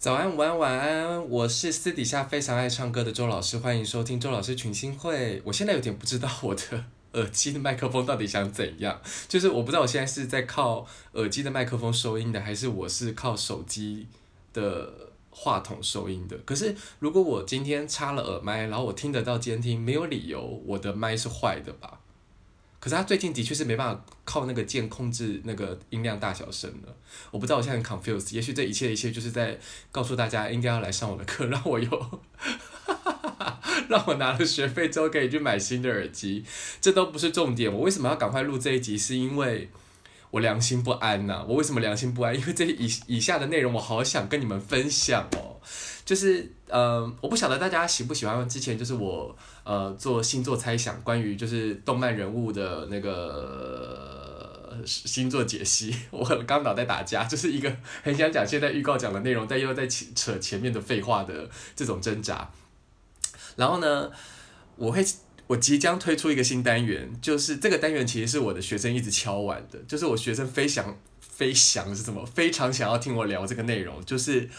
早安，午安，晚安。我是私底下非常爱唱歌的周老师，欢迎收听周老师群星会。我现在有点不知道我的耳机的麦克风到底想怎样，就是我不知道我现在是在靠耳机的麦克风收音的，还是我是靠手机的话筒收音的。可是如果我今天插了耳麦，然后我听得到监听，没有理由我的麦是坏的吧？可是他最近的确是没办法靠那个键控制那个音量大小声了。我不知道我现在很 confused，也许这一切的一切就是在告诉大家应该要来上我的课，让我有，让我拿了学费之后可以去买新的耳机。这都不是重点，我为什么要赶快录这一集？是因为我良心不安呐、我为什么良心不安？因为这以以下的内容我好想跟你们分享哦。就是呃，我不晓得大家喜不喜欢之前就是我呃做星座猜想，关于就是动漫人物的那个、星座解析。我刚脑袋打架，就是一个很想讲现在预告讲的内容，但又在扯前面的废话的这种挣扎。然后呢，我会我即将推出一个新单元，就是这个单元其实是我的学生一直敲完的，就是我学生非常非常是什么非常想要听我聊这个内容，就是。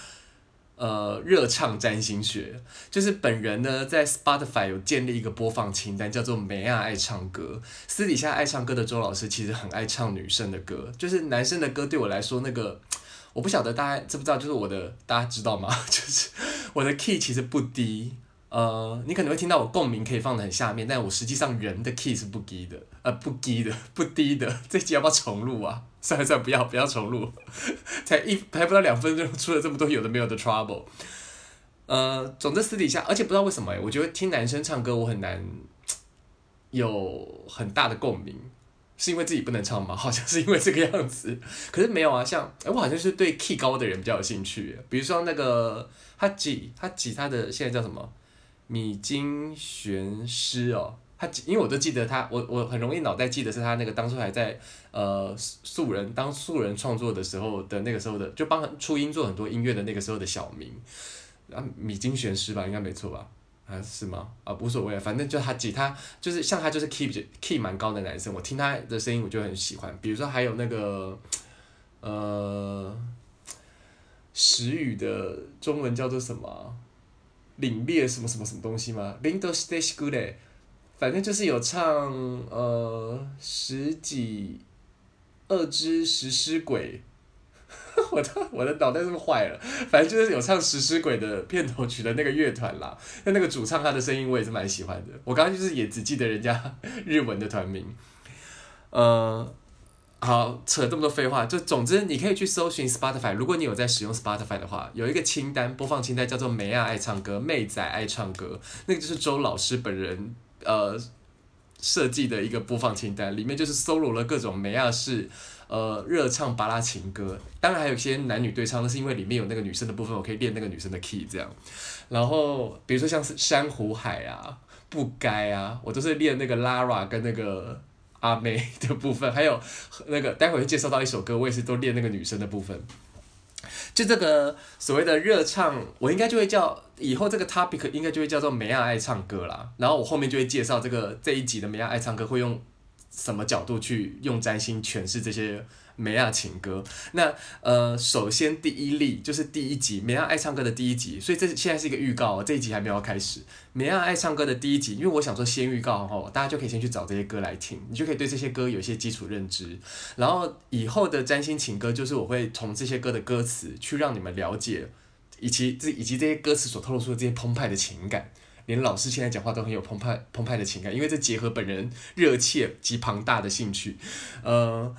呃，热唱占星学，就是本人呢在 Spotify 有建立一个播放清单，叫做“梅亚爱唱歌”。私底下爱唱歌的周老师其实很爱唱女生的歌，就是男生的歌对我来说，那个 我不晓得大家知不知道，就是我的大家知道吗？就是我的 key 其实不低。呃，你可能会听到我共鸣可以放得很下面，但我实际上人的 key 是不低的，呃，不低的，不低的。这集要不要重录啊？算了算了，不要不要重录，才一才不到两分钟，出了这么多有的没有的 trouble。呃，总之私底下，而且不知道为什么，我觉得听男生唱歌我很难有很大的共鸣，是因为自己不能唱吗？好像是因为这个样子。可是没有啊，像哎，我好像是对 key 高的人比较有兴趣，比如说那个他吉他吉他的现在叫什么？米津玄师哦，他因为我都记得他，我我很容易脑袋记得是他那个当初还在呃素人当素人创作的时候的那个时候的，就帮初音做很多音乐的那个时候的小名啊，米津玄师吧，应该没错吧？啊是吗？啊，无所谓，反正就他吉他就是像他就是 key key 蛮高的男生，我听他的声音我就很喜欢。比如说还有那个呃，石宇的中文叫做什么？领略什么什么什么东西吗？领导してしくれ，反正就是有唱呃十几二之食尸鬼，我的我的脑袋是不是坏了？反正就是有唱食尸鬼的片头曲的那个乐团啦。那那个主唱他的声音我也是蛮喜欢的。我刚刚就是也只记得人家日文的团名，呃。 好，扯这么多废话，就总之你可以去搜寻 Spotify，如果你有在使用 Spotify 的话，有一个清单播放清单叫做“梅亚爱唱歌”，妹仔爱唱歌，那个就是周老师本人呃设计的一个播放清单，里面就是搜罗了各种梅亚式呃热唱巴拉情歌，当然还有一些男女对唱，那是因为里面有那个女生的部分，我可以练那个女生的 key 这样，然后比如说像是珊瑚海啊，不该啊，我都是练那个 Lara 跟那个。阿妹的部分，还有那个待会会介绍到一首歌，我也是都练那个女生的部分。就这个所谓的热唱，我应该就会叫以后这个 topic 应该就会叫做梅亚爱唱歌啦。然后我后面就会介绍这个这一集的梅亚爱唱歌会用什么角度去用占星诠释这些。梅亚情歌，那呃，首先第一例就是第一集梅亚爱唱歌的第一集，所以这现在是一个预告哦，这一集还没有开始。梅亚爱唱歌的第一集，因为我想说先预告哈，大家就可以先去找这些歌来听，你就可以对这些歌有一些基础认知。然后以后的占星情歌，就是我会从这些歌的歌词去让你们了解，以及这以及这些歌词所透露出的这些澎湃的情感，连老师现在讲话都很有澎湃澎湃的情感，因为这结合本人热切及庞大的兴趣，呃。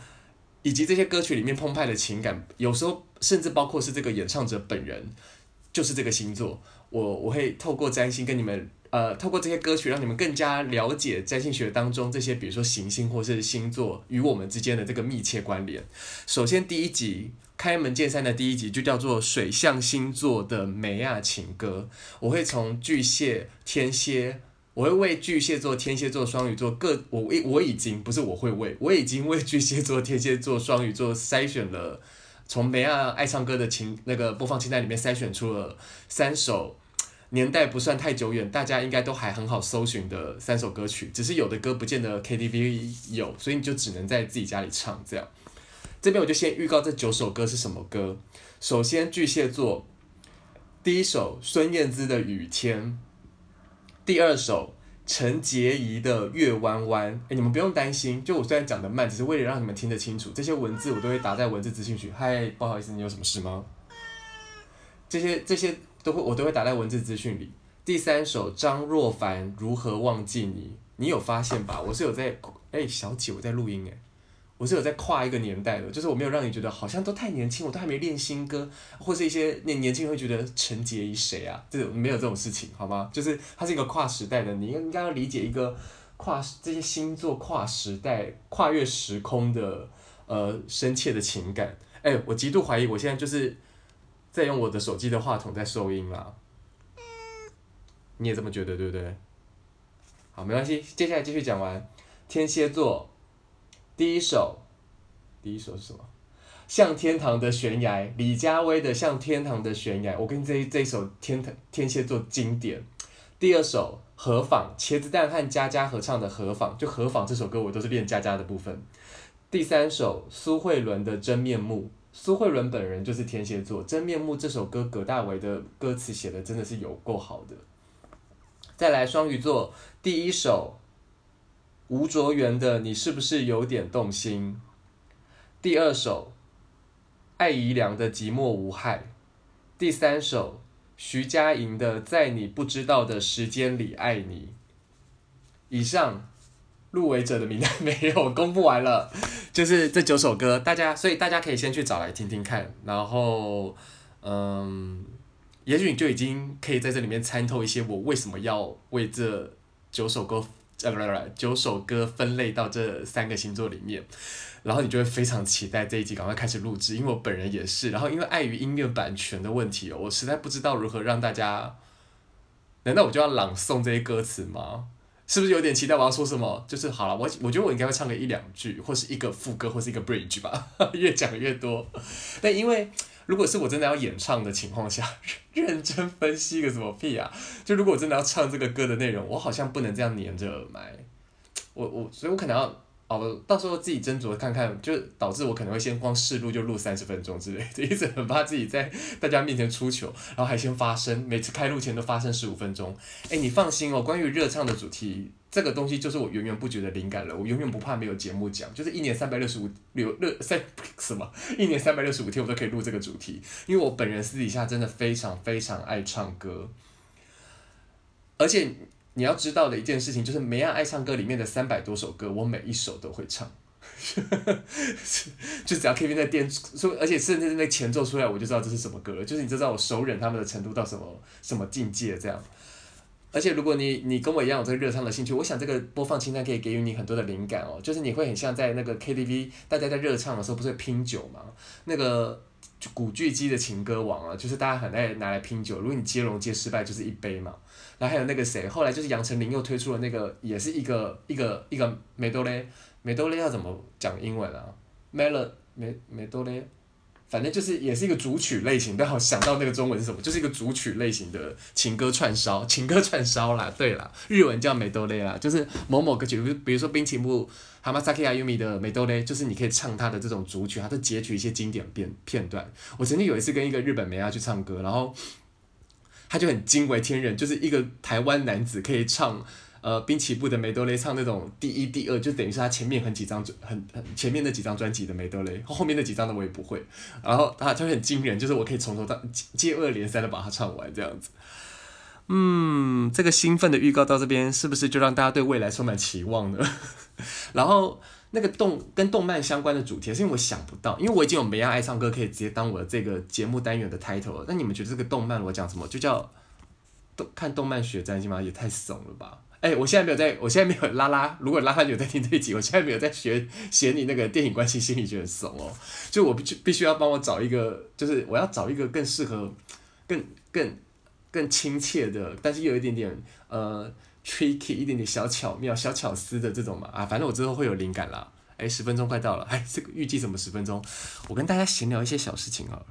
以及这些歌曲里面澎湃的情感，有时候甚至包括是这个演唱者本人，就是这个星座。我我会透过占星跟你们，呃，透过这些歌曲让你们更加了解占星学当中这些，比如说行星或是星座与我们之间的这个密切关联。首先第一集开门见山的第一集就叫做水象星座的梅亚情歌，我会从巨蟹、天蝎。我会为巨蟹座、天蝎座、双鱼座各我我已经不是我会为我已经为巨蟹座、天蝎座、双鱼座筛选了，从梅亚爱唱歌的情那个播放清单里面筛选出了三首年代不算太久远，大家应该都还很好搜寻的三首歌曲。只是有的歌不见得 KTV 有，所以你就只能在自己家里唱这样。这边我就先预告这九首歌是什么歌。首先巨蟹座第一首孙燕姿的《雨天》，第二首陈洁仪的《月弯弯》。哎，你们不用担心，就我虽然讲的慢，只是为了让你们听得清楚，这些文字我都会打在文字资讯区。嗨，不好意思，你有什么事吗？这些这些都会我都会打在文字资讯里。第三首张若凡《如何忘记你》，你有发现吧？我是有在，哎，小姐，我在录音哎。我是有在跨一个年代的，就是我没有让你觉得好像都太年轻，我都还没练新歌，或是一些年年轻人会觉得陈洁仪谁啊？这没有这种事情，好吗？就是它是一个跨时代的，你应该要理解一个跨这些星座跨时代、跨越时空的呃深切的情感。哎，我极度怀疑，我现在就是在用我的手机的话筒在收音啦。你也这么觉得对不对？好，没关系，接下来继续讲完天蝎座。第一首，第一首是什么？像天堂的悬崖，李佳薇的《像天堂的悬崖》。我跟这这首天天蝎座经典。第二首《何妨》，茄子蛋和佳佳合唱的《何妨》，就《何妨》这首歌我都是练佳佳的部分。第三首苏慧伦的《真面目》，苏慧伦本人就是天蝎座，《真面目》这首歌葛大为的歌词写的真的是有够好的。再来双鱼座，第一首。吴卓源的你是不是有点动心？第二首，艾怡良的寂寞无害。第三首，徐佳莹的在你不知道的时间里爱你。以上入围者的名单没有公布完了，就是这九首歌，大家所以大家可以先去找来听听看，然后嗯，也许你就已经可以在这里面参透一些我为什么要为这九首歌。呃，不不，九首歌分类到这三个星座里面，然后你就会非常期待这一集赶快开始录制，因为我本人也是。然后因为碍于音乐版权的问题，我实在不知道如何让大家。难道我就要朗诵这些歌词吗？是不是有点期待我要说什么？就是好了，我我觉得我应该会唱个一两句，或是一个副歌，或是一个 bridge 吧。越讲越多，但因为。如果是我真的要演唱的情况下，认真分析个什么屁啊？就如果我真的要唱这个歌的内容，我好像不能这样黏着耳麦。我我，所以我可能要哦，到时候自己斟酌看看，就导致我可能会先光试录就录三十分钟之类的，一直很怕自己在大家面前出糗，然后还先发声，每次开录前都发声十五分钟。哎，你放心哦，关于热唱的主题。这个东西就是我源源不绝的灵感了，我永远不怕没有节目讲，就是一年三百六十五六六三 什么，一年三百六十五天我都可以录这个主题，因为我本人私底下真的非常非常爱唱歌，而且你要知道的一件事情就是《梅亚爱唱歌》里面的三百多首歌，我每一首都会唱，就只要 K 片在电说，而且甚至那前奏出来，我就知道这是什么歌了，就是你知道我熟稔他们的程度到什么什么境界这样。而且如果你你跟我一样有这个热唱的兴趣，我想这个播放清单可以给予你很多的灵感哦。就是你会很像在那个 KTV，大家在热唱的时候不是会拼酒吗？那个古巨基的情歌王啊，就是大家很爱拿来拼酒。如果你接龙接失败，就是一杯嘛。然后还有那个谁，后来就是杨丞琳又推出了那个，也是一个一个一个美多蕾，美多蕾要怎么讲英文啊？Melo 美美多蕾。反正就是也是一个组曲类型，但好想到那个中文是什么，就是一个组曲类型的情歌串烧，情歌串烧啦，对啦，日文叫メドレー啦，就是某某歌曲，比如说滨崎步，Hamasaki Ayumi 的メドレー，就是你可以唱他的这种组曲，他都截取一些经典片片段。我曾经有一次跟一个日本妹啊去唱歌，然后他就很惊为天人，就是一个台湾男子可以唱。 呃，滨崎步的メドレー唱那种第一、第二，就等于是他前面很几张很很前面那几张专辑的メドレー，后面那几张的我也不会。然后他就很惊人，就是我可以从头到接二连三的把它唱完这样子。嗯，这个兴奋的预告到这边，是不是就让大家对未来充满期望呢？然后那个动跟动漫相关的主题，是因为我想不到，因为我已经有梅亚爱唱歌可以直接当我的这个节目单元的 title 了。那你们觉得这个动漫我讲什么？就叫动看动漫学占星吗？也太怂了吧！ 哎、我现在没有在，我现在没有拉拉。如果拉拉有在听这一集，我现在没有在学学你那个电影关系心理学很怂哦。就我必须必须要帮我找一个，就是我要找一个更适合、更更更亲切的，但是又有一点点呃 tricky 一点点小巧妙、小巧思的这种嘛啊，反正我之后会有灵感啦。哎、十分钟快到了，哎，这个预计什么十分钟？我跟大家闲聊一些小事情好了。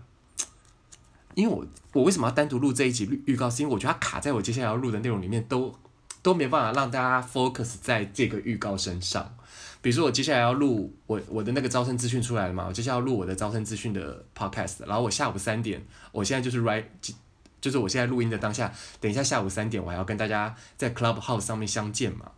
因为我我为什么要单独录这一集预告？是因为我觉得它卡在我接下来要录的内容里面都。都没办法让大家 focus 在这个预告身上。比如说，我接下来要录我我的那个招生资讯出来了嘛？我接下来要录我的招生资讯的 podcast。然后我下午三点，我现在就是 right 就是我现在录音的当下，等一下下午三点我还要跟大家在 Clubhouse 上面相见嘛。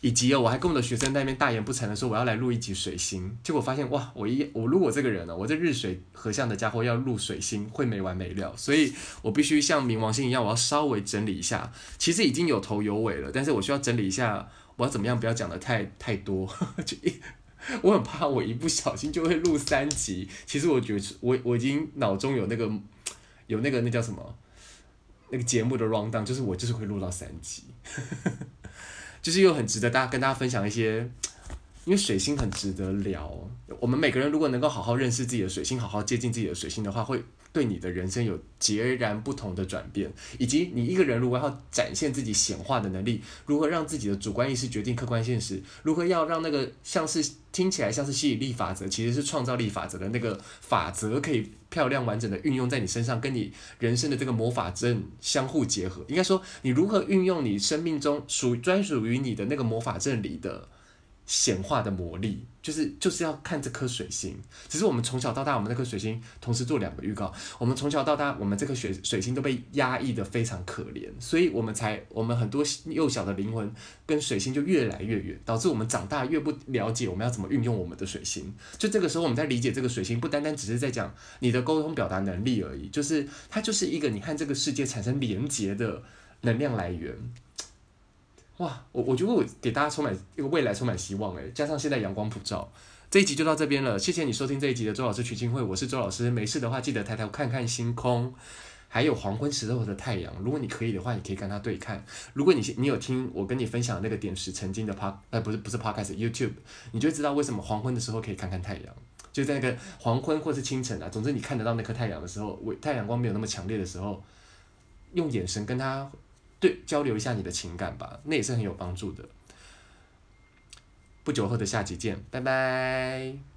以及哦，我还跟我的学生在那边大言不惭的说我要来录一集水星，结果发现哇，我一我如果这个人呢，我这日水合相的家伙要录水星会没完没了，所以我必须像冥王星一样，我要稍微整理一下。其实已经有头有尾了，但是我需要整理一下，我要怎么样不要讲的太太多，就一我很怕我一不小心就会录三集。其实我觉得我我已经脑中有那个有那个那叫什么那个节目的 rundown，就是我就是会录到三集。就是又很值得大家跟大家分享一些，因为水星很值得聊。我们每个人如果能够好好认识自己的水星，好好接近自己的水星的话，会对你的人生有截然不同的转变。以及你一个人如果要展现自己显化的能力，如何让自己的主观意识决定客观现实，如何要让那个像是听起来像是吸引力法则，其实是创造力法则的那个法则可以。漂亮完整的运用在你身上，跟你人生的这个魔法阵相互结合。应该说，你如何运用你生命中属专属于你的那个魔法阵里的。显化的魔力，就是就是要看这颗水星。只是我们从小到大，我们那颗水星同时做两个预告。我们从小到大，我们这颗水水星都被压抑得非常可怜，所以我们才我们很多幼小的灵魂跟水星就越来越远，导致我们长大越不了解我们要怎么运用我们的水星。就这个时候，我们在理解这个水星，不单单只是在讲你的沟通表达能力而已，就是它就是一个你和这个世界产生连结的能量来源。哇，我我觉得我给大家充满一个未来，充满希望诶，加上现在阳光普照，这一集就到这边了。谢谢你收听这一集的周老师取经会，我是周老师。没事的话，记得抬头看看星空，还有黄昏时候的太阳。如果你可以的话，你可以跟他对看。如果你你有听我跟你分享那个点石成金的 Pod，呃，不是不是 Podcast YouTube，你就知道为什么黄昏的时候可以看看太阳，就在那个黄昏或是清晨啊，总之你看得到那颗太阳的时候，为太阳光没有那么强烈的时候，用眼神跟他。对，交流一下你的情感吧，那也是很有帮助的。不久后的下集见，拜拜。